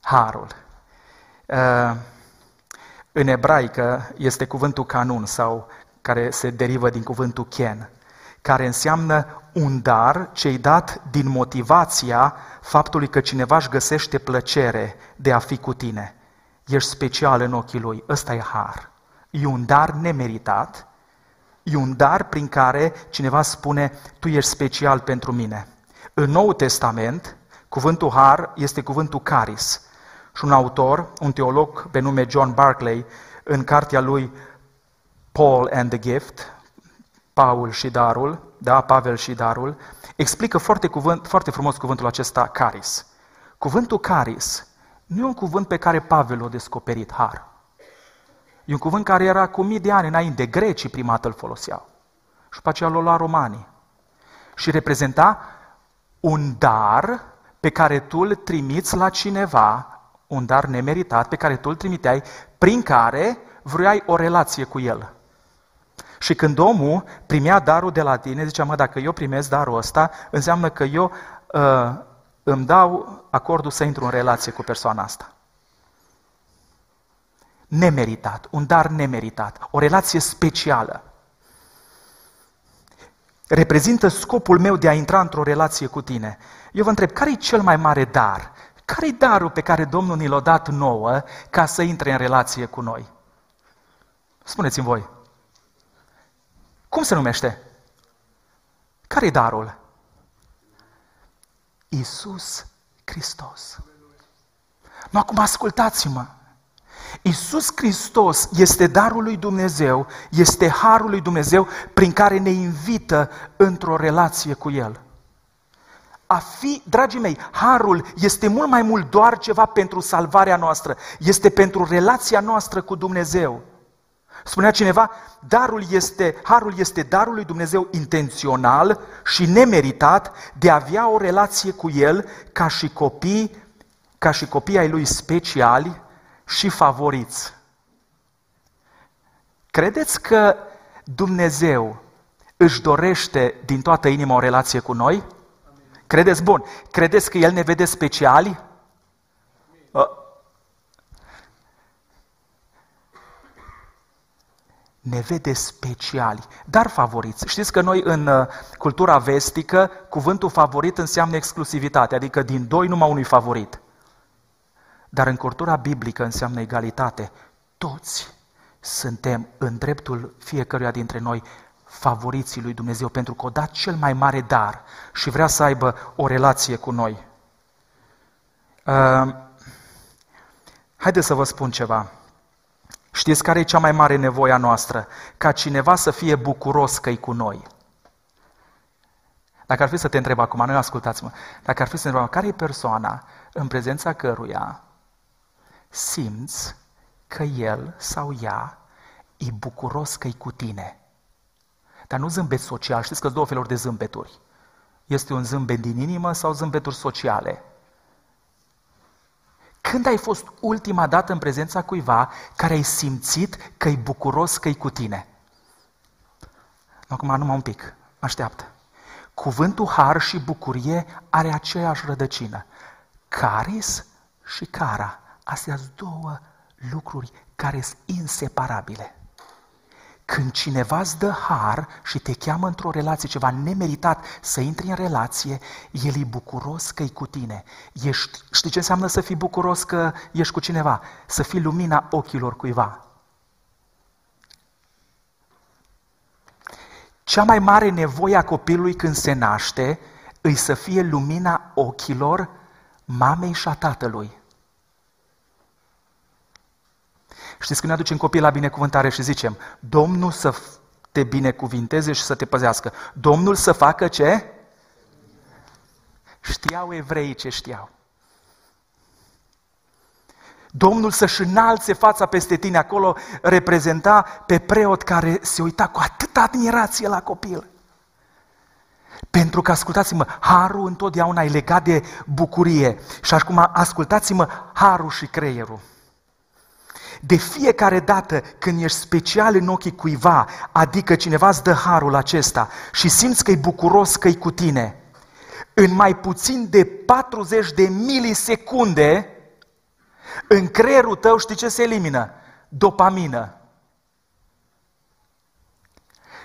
Harul. Uh, în ebraică este cuvântul canun sau care se derivă din cuvântul ken, care înseamnă un dar ce dat din motivația faptului că cineva își găsește plăcere de a fi cu tine. Ești special în ochii lui. Ăsta e har. E un dar nemeritat, e un dar prin care cineva spune, tu ești special pentru mine. În Noul Testament, cuvântul har este cuvântul caris, și un autor, un teolog pe nume John Barclay, în cartea lui Paul and the Gift, Paul și Darul, da, Pavel și Darul, explică foarte, cuvânt, foarte frumos cuvântul acesta, caris. Cuvântul caris nu e un cuvânt pe care Pavel l-a descoperit, har. E un cuvânt care era cu mii de ani înainte, grecii prima dată îl foloseau. Și după aceea l-au luat romanii. Și reprezenta un dar pe care tu îl trimiți la cineva un dar nemeritat pe care tu îl trimiteai, prin care vroiai o relație cu el. Și când omul primea darul de la tine, zicea, mă, dacă eu primesc darul ăsta, înseamnă că eu uh, îmi dau acordul să intru în relație cu persoana asta. Nemeritat, un dar nemeritat, o relație specială. Reprezintă scopul meu de a intra într-o relație cu tine. Eu vă întreb, care e cel mai mare dar care-i darul pe care Domnul ni l-a dat nouă ca să intre în relație cu noi? Spuneți-mi voi. Cum se numește? Care-i darul? Isus Hristos. Nu, acum ascultați-mă. Isus Hristos este darul lui Dumnezeu, este harul lui Dumnezeu prin care ne invită într-o relație cu El. A fi, dragii mei, harul este mult mai mult doar ceva pentru salvarea noastră, este pentru relația noastră cu Dumnezeu. Spunea cineva, darul este, harul este darul lui Dumnezeu intențional și nemeritat de a avea o relație cu El ca și copii, ca și copii ai Lui speciali și favoriți. Credeți că Dumnezeu își dorește din toată inima o relație cu noi? Credeți bun? Credeți că El ne vede speciali? ne vede speciali, dar favoriți. Știți că noi în uh, cultura vestică, cuvântul favorit înseamnă exclusivitate, adică din doi numai unui favorit. Dar în cultura biblică înseamnă egalitate. Toți suntem în dreptul fiecăruia dintre noi favoriții lui Dumnezeu, pentru că o dat cel mai mare dar și vrea să aibă o relație cu noi. Uh, haideți să vă spun ceva. Știți care e cea mai mare nevoie a noastră? Ca cineva să fie bucuros că e cu noi. Dacă ar fi să te întreb acum, nu ascultați-mă, dacă ar fi să te întreb, care e persoana în prezența căruia simți că el sau ea e bucuros că e cu tine? Dar nu zâmbet social, știți că sunt două feluri de zâmbeturi. Este un zâmbet din inimă sau zâmbeturi sociale. Când ai fost ultima dată în prezența cuiva care ai simțit că e bucuros că e cu tine? Acum numai un pic, așteaptă. Cuvântul har și bucurie are aceeași rădăcină. Caris și cara. Astea sunt două lucruri care sunt inseparabile. Când cineva îți dă har și te cheamă într-o relație, ceva nemeritat, să intri în relație, el e bucuros că e cu tine. Ești, știi ce înseamnă să fii bucuros că ești cu cineva? Să fii lumina ochilor cuiva. Cea mai mare nevoie a copilului când se naște îi să fie lumina ochilor mamei și a tatălui. Știți când ne aducem copii la binecuvântare și zicem, Domnul să te binecuvinteze și să te păzească. Domnul să facă ce? Știau evreii ce știau. Domnul să-și înalțe fața peste tine, acolo reprezenta pe preot care se uita cu atâta admirație la copil. Pentru că, ascultați-mă, harul întotdeauna e legat de bucurie. Și acum ascultați-mă harul și creierul. De fiecare dată când ești special în ochii cuiva, adică cineva îți dă harul acesta și simți că e bucuros că e cu tine, în mai puțin de 40 de milisecunde, în creierul tău știi ce se elimină? Dopamină.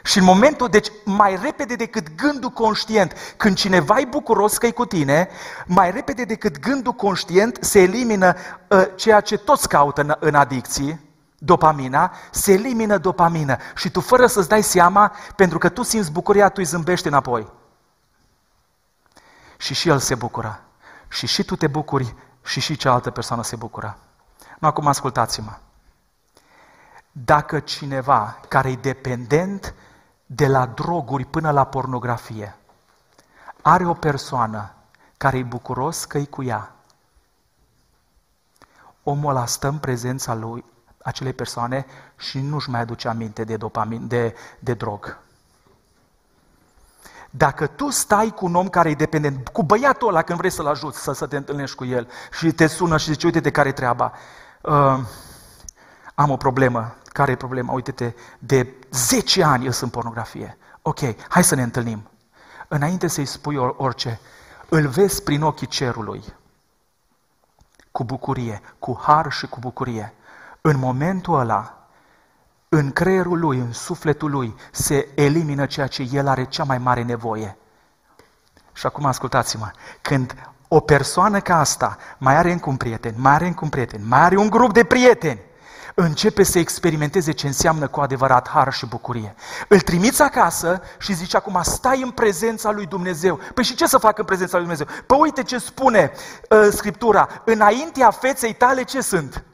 Și în momentul, deci mai repede decât gândul conștient, când cineva e bucuros că e cu tine, mai repede decât gândul conștient se elimină uh, ceea ce toți caută în, în adicții, dopamina, se elimină dopamina și tu fără să-ți dai seama, pentru că tu simți bucuria, tu îi zâmbești înapoi. Și și el se bucură. Și și tu te bucuri și și cealaltă persoană se bucură. Nu, acum ascultați-mă. Dacă cineva care e dependent de la droguri până la pornografie. Are o persoană care e bucuros că e cu ea. Omul ăla stă în prezența lui, acelei persoane și nu-și mai aduce aminte de, dopamin, de, de drog. Dacă tu stai cu un om care e dependent, cu băiatul ăla când vrei să-l ajuți să, să te întâlnești cu el și te sună și zice, uite de care e treaba, uh, am o problemă, care e problema? Uite-te, de 10 ani eu sunt pornografie. Ok, hai să ne întâlnim. Înainte să-i spui orice, îl vezi prin ochii cerului. Cu bucurie, cu har și cu bucurie. În momentul ăla, în creierul lui, în sufletul lui, se elimină ceea ce el are cea mai mare nevoie. Și acum ascultați-mă, când o persoană ca asta mai are încă un prieten, mai are încă un prieten, mai are un grup de prieteni, începe să experimenteze ce înseamnă cu adevărat har și bucurie. Îl trimiți acasă și zice acum, stai în prezența lui Dumnezeu. Păi și ce să fac în prezența lui Dumnezeu? Păi uite ce spune uh, Scriptura, înaintea feței tale ce sunt?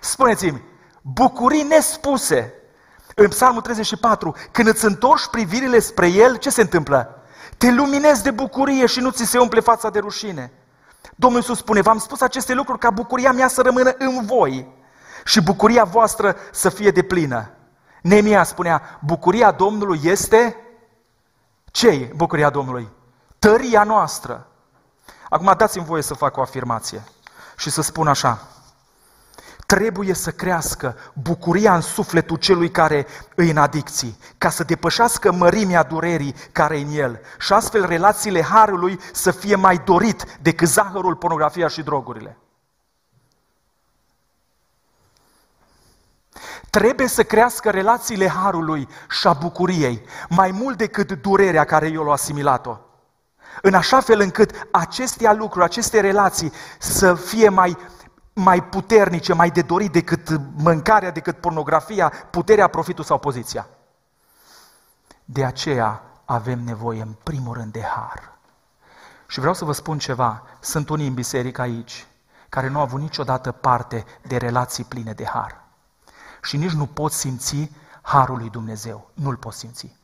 Spuneți-mi, bucurii nespuse. În Psalmul 34, când îți întorci privirile spre El, ce se întâmplă? Te luminezi de bucurie și nu ți se umple fața de rușine. Domnul Iisus spune, v-am spus aceste lucruri ca bucuria mea să rămână în voi și bucuria voastră să fie de plină. Nemia spunea, bucuria Domnului este... ce e bucuria Domnului? Tăria noastră. Acum dați-mi voie să fac o afirmație și să spun așa. Trebuie să crească bucuria în sufletul celui care îi în adicții, ca să depășească mărimea durerii care în el și astfel relațiile harului să fie mai dorit decât zahărul, pornografia și drogurile. Trebuie să crească relațiile harului și a bucuriei, mai mult decât durerea care eu l-o asimilat-o. În așa fel încât acestea lucruri, aceste relații să fie mai, mai puternice, mai de dorit decât mâncarea, decât pornografia, puterea, profitul sau poziția. De aceea avem nevoie în primul rând de har. Și vreau să vă spun ceva, sunt unii în biserică aici care nu au avut niciodată parte de relații pline de har și nici nu poți simți harul lui Dumnezeu. Nu-l poți simți.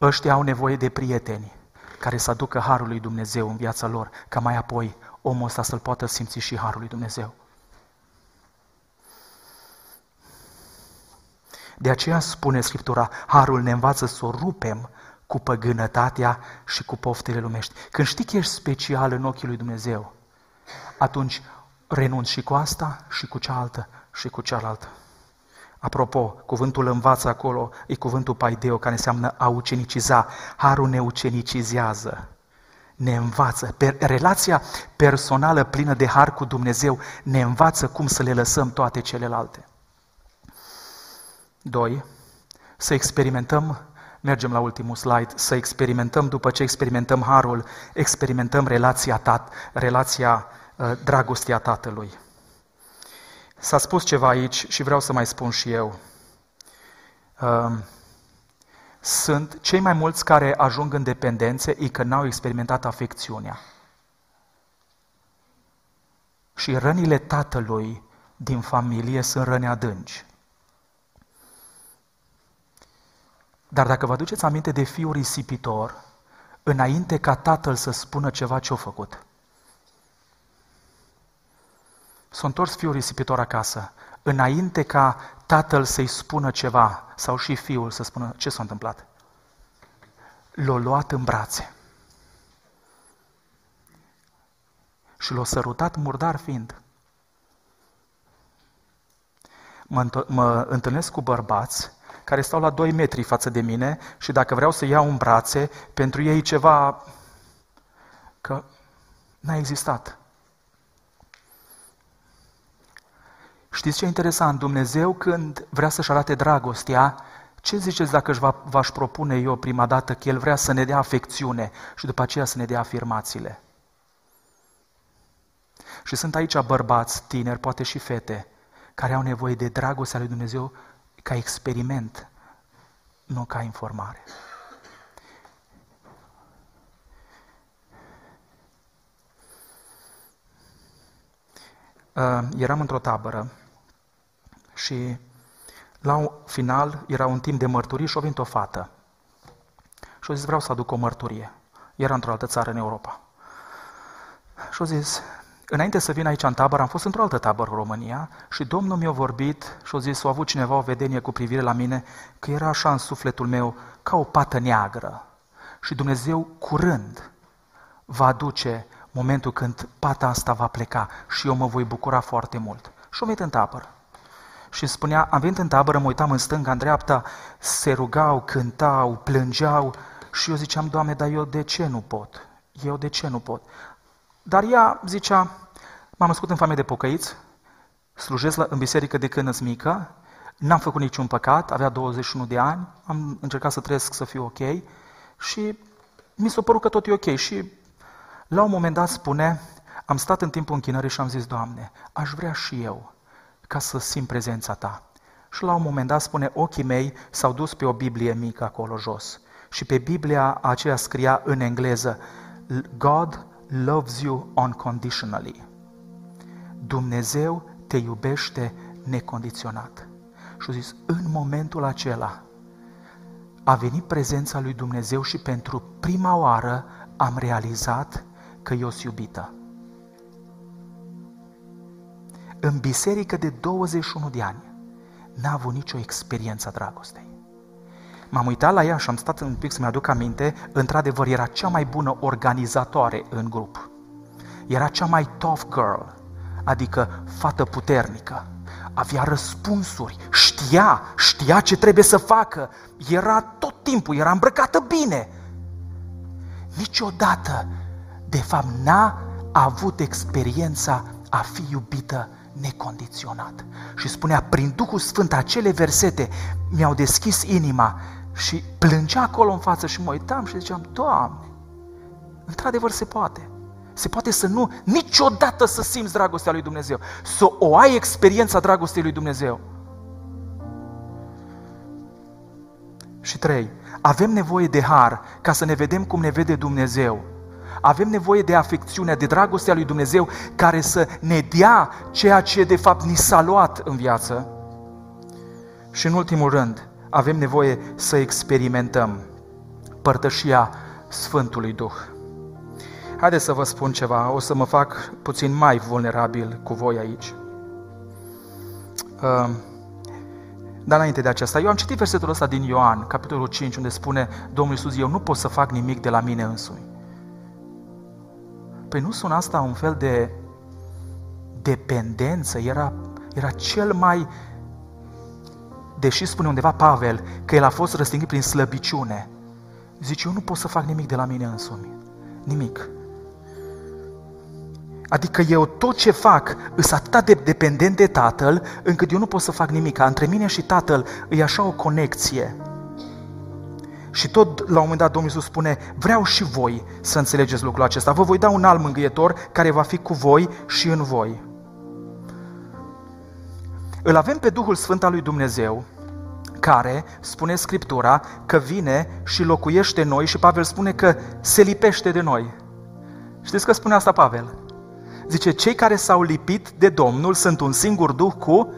Ăștia au nevoie de prieteni care să aducă harul lui Dumnezeu în viața lor, ca mai apoi omul ăsta să-l poată simți și harul lui Dumnezeu. De aceea spune Scriptura, harul ne învață să o rupem cu păgânătatea și cu poftele lumești. Când știi că ești special în ochii lui Dumnezeu, atunci renunți și cu asta, și cu cealaltă, și cu cealaltă. Apropo, cuvântul învață acolo e cuvântul paideo, care înseamnă a uceniciza. Harul ne ucenicizează, ne învață. Per, relația personală plină de har cu Dumnezeu ne învață cum să le lăsăm toate celelalte. Doi, să experimentăm, mergem la ultimul slide, să experimentăm, după ce experimentăm harul, experimentăm relația, tat, relația Uh, dragostea Tatălui. S-a spus ceva aici și vreau să mai spun și eu. Um, sunt cei mai mulți care ajung în dependențe e că n-au experimentat afecțiunea. Și rănile tatălui din familie sunt răni adânci. Dar dacă vă aduceți aminte de fiul risipitor, înainte ca tatăl să spună ceva ce-a făcut, S-a întors fiul risipitor acasă, înainte ca tatăl să-i spună ceva, sau și fiul să spună ce s-a întâmplat. L-a luat în brațe. Și l-a sărutat murdar fiind. Mă, mă întâlnesc cu bărbați care stau la 2 metri față de mine și dacă vreau să iau în brațe, pentru ei ceva că n-a existat. Știți ce e interesant? Dumnezeu când vrea să-și arate dragostea, ce ziceți dacă își va, v-aș propune eu prima dată că El vrea să ne dea afecțiune și după aceea să ne dea afirmațiile? Și sunt aici bărbați, tineri, poate și fete, care au nevoie de dragostea lui Dumnezeu ca experiment, nu ca informare. Uh, eram într-o tabără și la final era un timp de mărturie și a venit o fată. Și a zis, vreau să aduc o mărturie. Era într-o altă țară în Europa. Și a zis, înainte să vin aici în tabără, am fost într-o altă tabără în România și Domnul mi-a vorbit și a zis, a avut cineva o vedenie cu privire la mine, că era așa în sufletul meu, ca o pată neagră. Și Dumnezeu, curând, va aduce momentul când pata asta va pleca și eu mă voi bucura foarte mult. Și o venit în tabără și spunea, am venit în tabără, mă uitam în stânga, în dreapta, se rugau, cântau, plângeau și eu ziceam, Doamne, dar eu de ce nu pot? Eu de ce nu pot? Dar ea zicea, m-am născut în familie de pocăiți, slujesc la, în biserică de când îți mică, n-am făcut niciun păcat, avea 21 de ani, am încercat să trăiesc să fiu ok și mi s-a părut că tot e ok și la un moment dat spune, am stat în timpul închinării și am zis, Doamne, aș vrea și eu ca să simt prezența ta. Și la un moment dat spune, ochii mei s-au dus pe o Biblie mică acolo jos. Și pe Biblia aceea scria în engleză, God loves you unconditionally. Dumnezeu te iubește necondiționat. Și a zis, în momentul acela a venit prezența lui Dumnezeu și pentru prima oară am realizat că eu sunt iubită. În biserică de 21 de ani n-a avut nicio experiență a dragostei. M-am uitat la ea și am stat un pic să-mi aduc aminte, într-adevăr era cea mai bună organizatoare în grup. Era cea mai tough girl, adică fată puternică. Avea răspunsuri, știa, știa ce trebuie să facă, era tot timpul, era îmbrăcată bine. Niciodată, de fapt, n-a avut experiența a fi iubită necondiționat. Și spunea, prin Duhul Sfânt, acele versete mi-au deschis inima și plângea acolo în față și mă uitam și ziceam, Doamne, într-adevăr se poate. Se poate să nu, niciodată să simți dragostea lui Dumnezeu, să o ai experiența dragostei lui Dumnezeu. Și trei, avem nevoie de har ca să ne vedem cum ne vede Dumnezeu. Avem nevoie de afecțiunea, de dragostea lui Dumnezeu care să ne dea ceea ce de fapt ni s-a luat în viață. Și în ultimul rând, avem nevoie să experimentăm părtășia Sfântului Duh. Haideți să vă spun ceva, o să mă fac puțin mai vulnerabil cu voi aici. Uh, dar înainte de aceasta, eu am citit versetul ăsta din Ioan, capitolul 5, unde spune Domnul Iisus, eu nu pot să fac nimic de la mine însumi. Păi nu sună asta un fel de dependență? Era, era cel mai deși spune undeva Pavel că el a fost răstignit prin slăbiciune, zice, eu nu pot să fac nimic de la mine însumi. Nimic. Adică eu tot ce fac îs atât de dependent de Tatăl, încât eu nu pot să fac nimic. Între mine și Tatăl e așa o conexie. Și tot la un moment dat Domnul Iisus spune, vreau și voi să înțelegeți lucrul acesta. Vă voi da un alt mângâietor care va fi cu voi și în voi. Îl avem pe Duhul Sfânt al lui Dumnezeu, care, spune Scriptura, că vine și locuiește noi și Pavel spune că se lipește de noi. Știți că spune asta Pavel? Zice, cei care s-au lipit de Domnul sunt un singur Duh cu,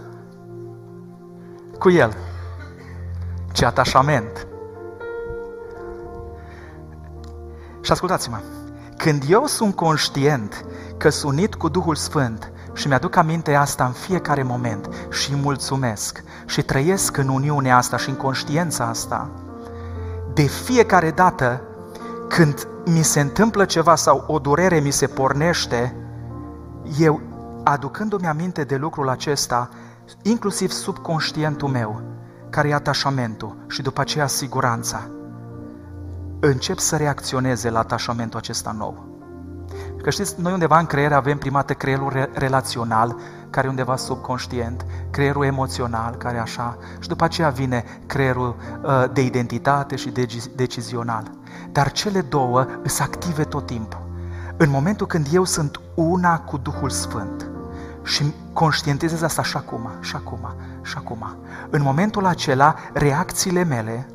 cu El. Ce atașament! Și ascultați-mă, când eu sunt conștient că sunt unit cu Duhul Sfânt și mi-aduc aminte asta în fiecare moment și îi mulțumesc și trăiesc în uniunea asta și în conștiența asta. De fiecare dată când mi se întâmplă ceva sau o durere mi se pornește, eu, aducându-mi aminte de lucrul acesta, inclusiv subconștientul meu, care e atașamentul și după aceea siguranța, încep să reacționeze la atașamentul acesta nou. Că știți, noi undeva în creier avem primată creierul re- relațional, care e undeva subconștient, creierul emoțional, care așa, și după aceea vine creierul uh, de identitate și de decizional. Dar cele două sunt active tot timpul. În momentul când eu sunt una cu Duhul Sfânt și conștientizez asta și acum, și acum, și acum, în momentul acela, reacțiile mele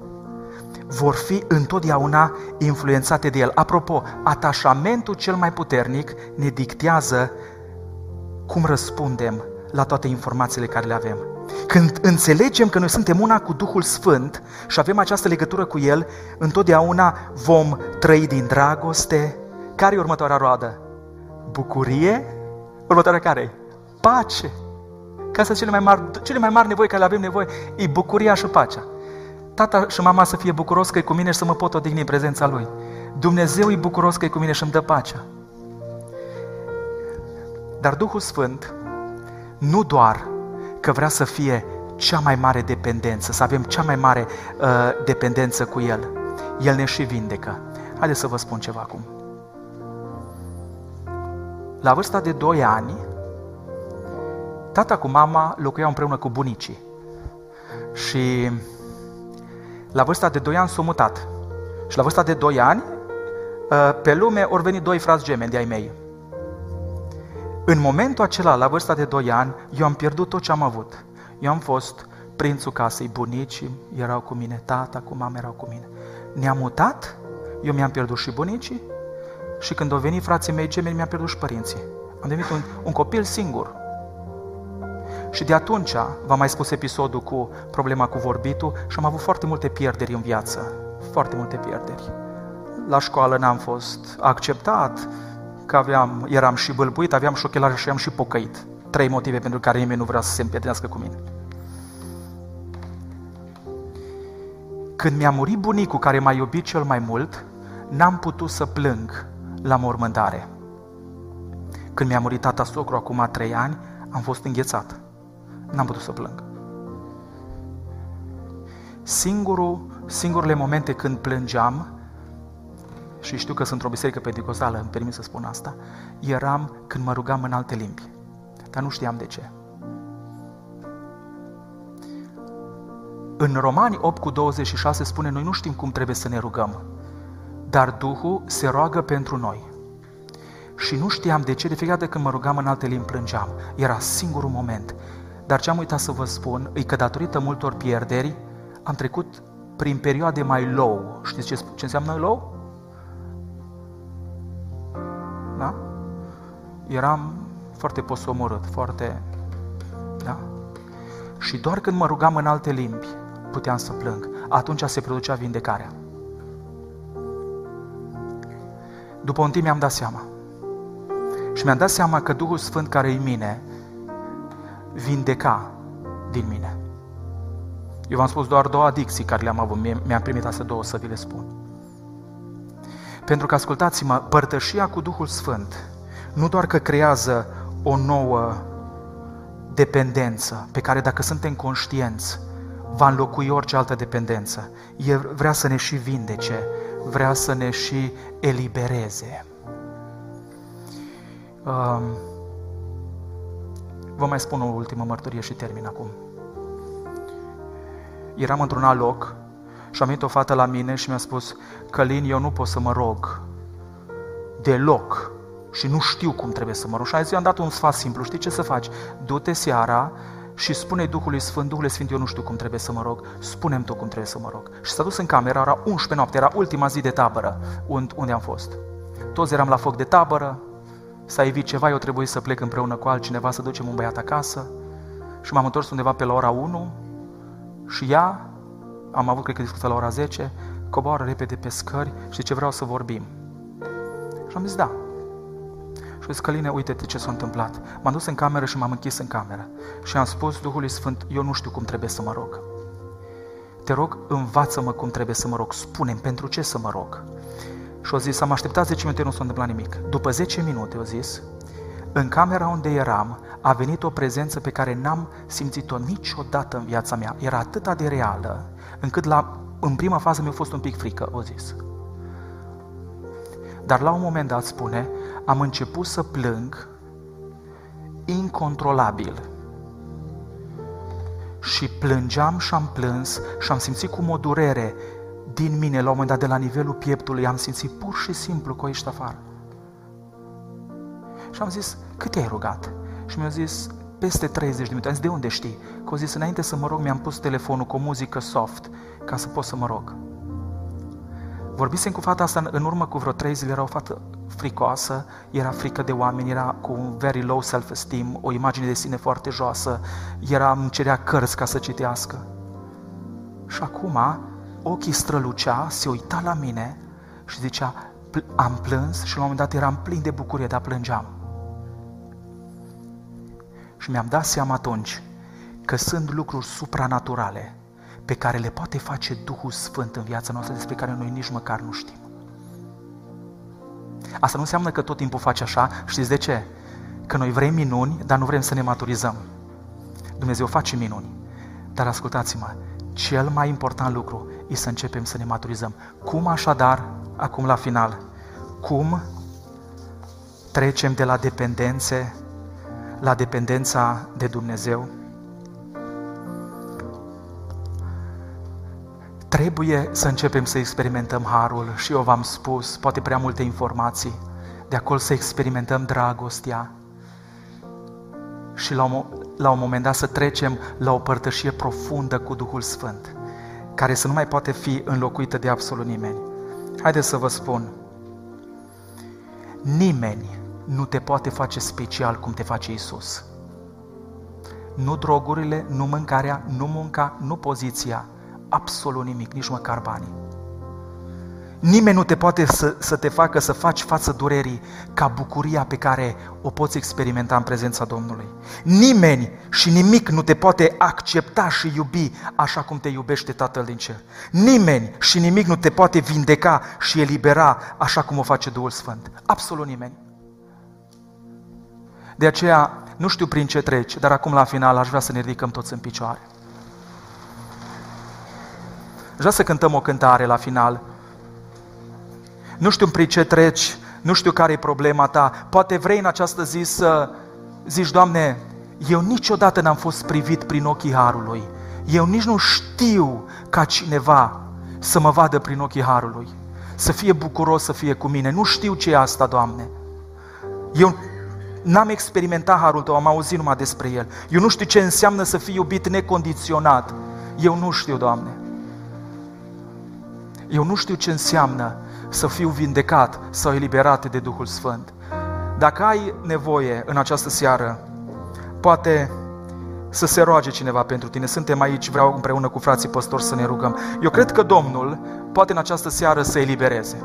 vor fi întotdeauna influențate de el. Apropo, atașamentul cel mai puternic ne dictează cum răspundem la toate informațiile care le avem. Când înțelegem că noi suntem una cu Duhul Sfânt și avem această legătură cu El, întotdeauna vom trăi din dragoste. Care e următoarea roadă? Bucurie? Următoarea care? Pace. Ca să cele mai mari, cele mai mari nevoi care le avem nevoie e bucuria și pacea tata și mama să fie bucuros că e cu mine și să mă pot odihni în prezența Lui. Dumnezeu e bucuros că e cu mine și îmi dă pacea. Dar Duhul Sfânt nu doar că vrea să fie cea mai mare dependență, să avem cea mai mare uh, dependență cu El. El ne și vindecă. Haideți să vă spun ceva acum. La vârsta de 2 ani, tata cu mama locuiau împreună cu bunicii. Și la vârsta de 2 ani s-a mutat. Și la vârsta de 2 ani, ă, pe lume au venit doi frați gemeni de ai mei. În momentul acela, la vârsta de 2 ani, eu am pierdut tot ce am avut. Eu am fost prințul casei, bunicii erau cu mine, tata cu mama erau cu mine. Ne-am mutat, eu mi-am pierdut și bunicii și când au venit frații mei gemeni, mi-am pierdut și părinții. Am devenit un, un copil singur, Și de atunci v-am mai spus episodul cu problema cu vorbitul și am avut foarte multe pierderi în viață. Foarte multe pierderi. La școală n-am fost acceptat, că aveam, eram și bâlbuit, aveam și ochelari și am și pocăit. Trei motive pentru care nimeni nu vrea să se împrietenească cu mine. Când mi-a murit bunicul care m-a iubit cel mai mult, n-am putut să plâng la mormântare. Când mi-a murit tata socru acum trei ani, am fost înghețat. N-am putut să plâng. Singurul, singurele momente când plângeam, și știu că sunt o biserică pentecostală, îmi permit să spun asta, eram când mă rugam în alte limbi. Dar nu știam de ce. În Romani 8 cu 26 spune, noi nu știm cum trebuie să ne rugăm, dar Duhul se roagă pentru noi. Și nu știam de ce, de fiecare dată când mă rugam în alte limbi plângeam. Era singurul moment. Dar ce am uitat să vă spun, e că datorită multor pierderi, am trecut prin perioade mai low. Știți ce, ce înseamnă low? Da? Eram foarte posomorât, foarte... Da? Și doar când mă rugam în alte limbi, puteam să plâng. Atunci se producea vindecarea. După un timp mi-am dat seama. Și mi-am dat seama că Duhul Sfânt care e în mine vindeca din mine. Eu v-am spus doar două adicții care le-am avut. Mi-am primit astea două să vi le spun. Pentru că, ascultați-mă, părtășia cu Duhul Sfânt nu doar că creează o nouă dependență pe care dacă suntem conștienți va înlocui orice altă dependență. El vrea să ne și vindece, vrea să ne și elibereze. Um, vă mai spun o ultimă mărturie și termin acum. Eram într-un alt loc și am venit o fată la mine și mi-a spus Călin, eu nu pot să mă rog deloc și nu știu cum trebuie să mă rog. Și azi am dat un sfat simplu, știi ce să faci? Du-te seara și spune Duhului Sfânt, Duhul Sfânt, eu nu știu cum trebuie să mă rog, spune-mi tu cum trebuie să mă rog. Și s-a dus în cameră, era 11 noapte, era ultima zi de tabără unde am fost. Toți eram la foc de tabără, s-a evit ceva, eu trebuie să plec împreună cu altcineva să ducem un băiat acasă și m-am întors undeva pe la ora 1 și ea, am avut cred că discuția la ora 10, coboară repede pe scări și ce vreau să vorbim. Și am zis da. Și zis, Căline, uite-te ce s-a întâmplat. M-am dus în cameră și m-am închis în cameră. Și am spus Duhului Sfânt, eu nu știu cum trebuie să mă rog. Te rog, învață-mă cum trebuie să mă rog. Spune-mi pentru ce să mă rog. Și o zis, am așteptat 10 minute, nu s-a întâmplat nimic. După 10 minute, o zis, în camera unde eram, a venit o prezență pe care n-am simțit-o niciodată în viața mea. Era atât de reală, încât la, în prima fază mi-a fost un pic frică, o zis. Dar la un moment dat spune, am început să plâng incontrolabil. Și plângeam și am plâns și am simțit cum o durere din mine, la un moment dat, de la nivelul pieptului, am simțit pur și simplu că ești afară. Și am zis, cât ai rugat? Și mi-a zis, peste 30 de minute. Am zis, de unde știi? Că au zis, înainte să mă rog, mi-am pus telefonul cu o muzică soft ca să pot să mă rog. Vorbisem cu fata asta în urmă cu vreo trei zile, era o fată fricoasă, era frică de oameni, era cu un very low self-esteem, o imagine de sine foarte joasă, era, îmi cerea cărți ca să citească. Și acum ochii strălucea, se uita la mine și zicea, am plâns și la un moment dat eram plin de bucurie, dar plângeam. Și mi-am dat seama atunci că sunt lucruri supranaturale pe care le poate face Duhul Sfânt în viața noastră, despre care noi nici măcar nu știm. Asta nu înseamnă că tot timpul face așa, știți de ce? Că noi vrem minuni, dar nu vrem să ne maturizăm. Dumnezeu face minuni. Dar ascultați-mă, cel mai important lucru e să începem să ne maturizăm. Cum așadar, acum la final, cum trecem de la dependențe la dependența de Dumnezeu? Trebuie să începem să experimentăm harul și eu v-am spus, poate prea multe informații, de acolo să experimentăm dragostea și la un, la un moment dat să trecem la o părtășie profundă cu Duhul Sfânt, care să nu mai poate fi înlocuită de absolut nimeni. Haideți să vă spun, nimeni nu te poate face special cum te face Isus. Nu drogurile, nu mâncarea, nu munca, nu poziția, absolut nimic, nici măcar banii. Nimeni nu te poate să, să te facă să faci față durerii ca bucuria pe care o poți experimenta în prezența Domnului. Nimeni și nimic nu te poate accepta și iubi așa cum te iubește Tatăl din cer. Nimeni și nimic nu te poate vindeca și elibera așa cum o face Duhul Sfânt. Absolut nimeni. De aceea, nu știu prin ce treci, dar acum la final aș vrea să ne ridicăm toți în picioare. Aș vrea să cântăm o cântare la final. Nu știu prin ce treci, nu știu care e problema ta. Poate vrei în această zi să zici, Doamne, eu niciodată n-am fost privit prin ochii Harului. Eu nici nu știu ca cineva să mă vadă prin ochii Harului. Să fie bucuros, să fie cu mine. Nu știu ce e asta, Doamne. Eu n-am experimentat Harul Tău, am auzit numai despre El. Eu nu știu ce înseamnă să fii iubit necondiționat. Eu nu știu, Doamne. Eu nu știu ce înseamnă să fiu vindecat sau eliberat de Duhul Sfânt. Dacă ai nevoie în această seară, poate să se roage cineva pentru tine. Suntem aici, vreau împreună cu frații păstori să ne rugăm. Eu cred că Domnul poate în această seară să elibereze.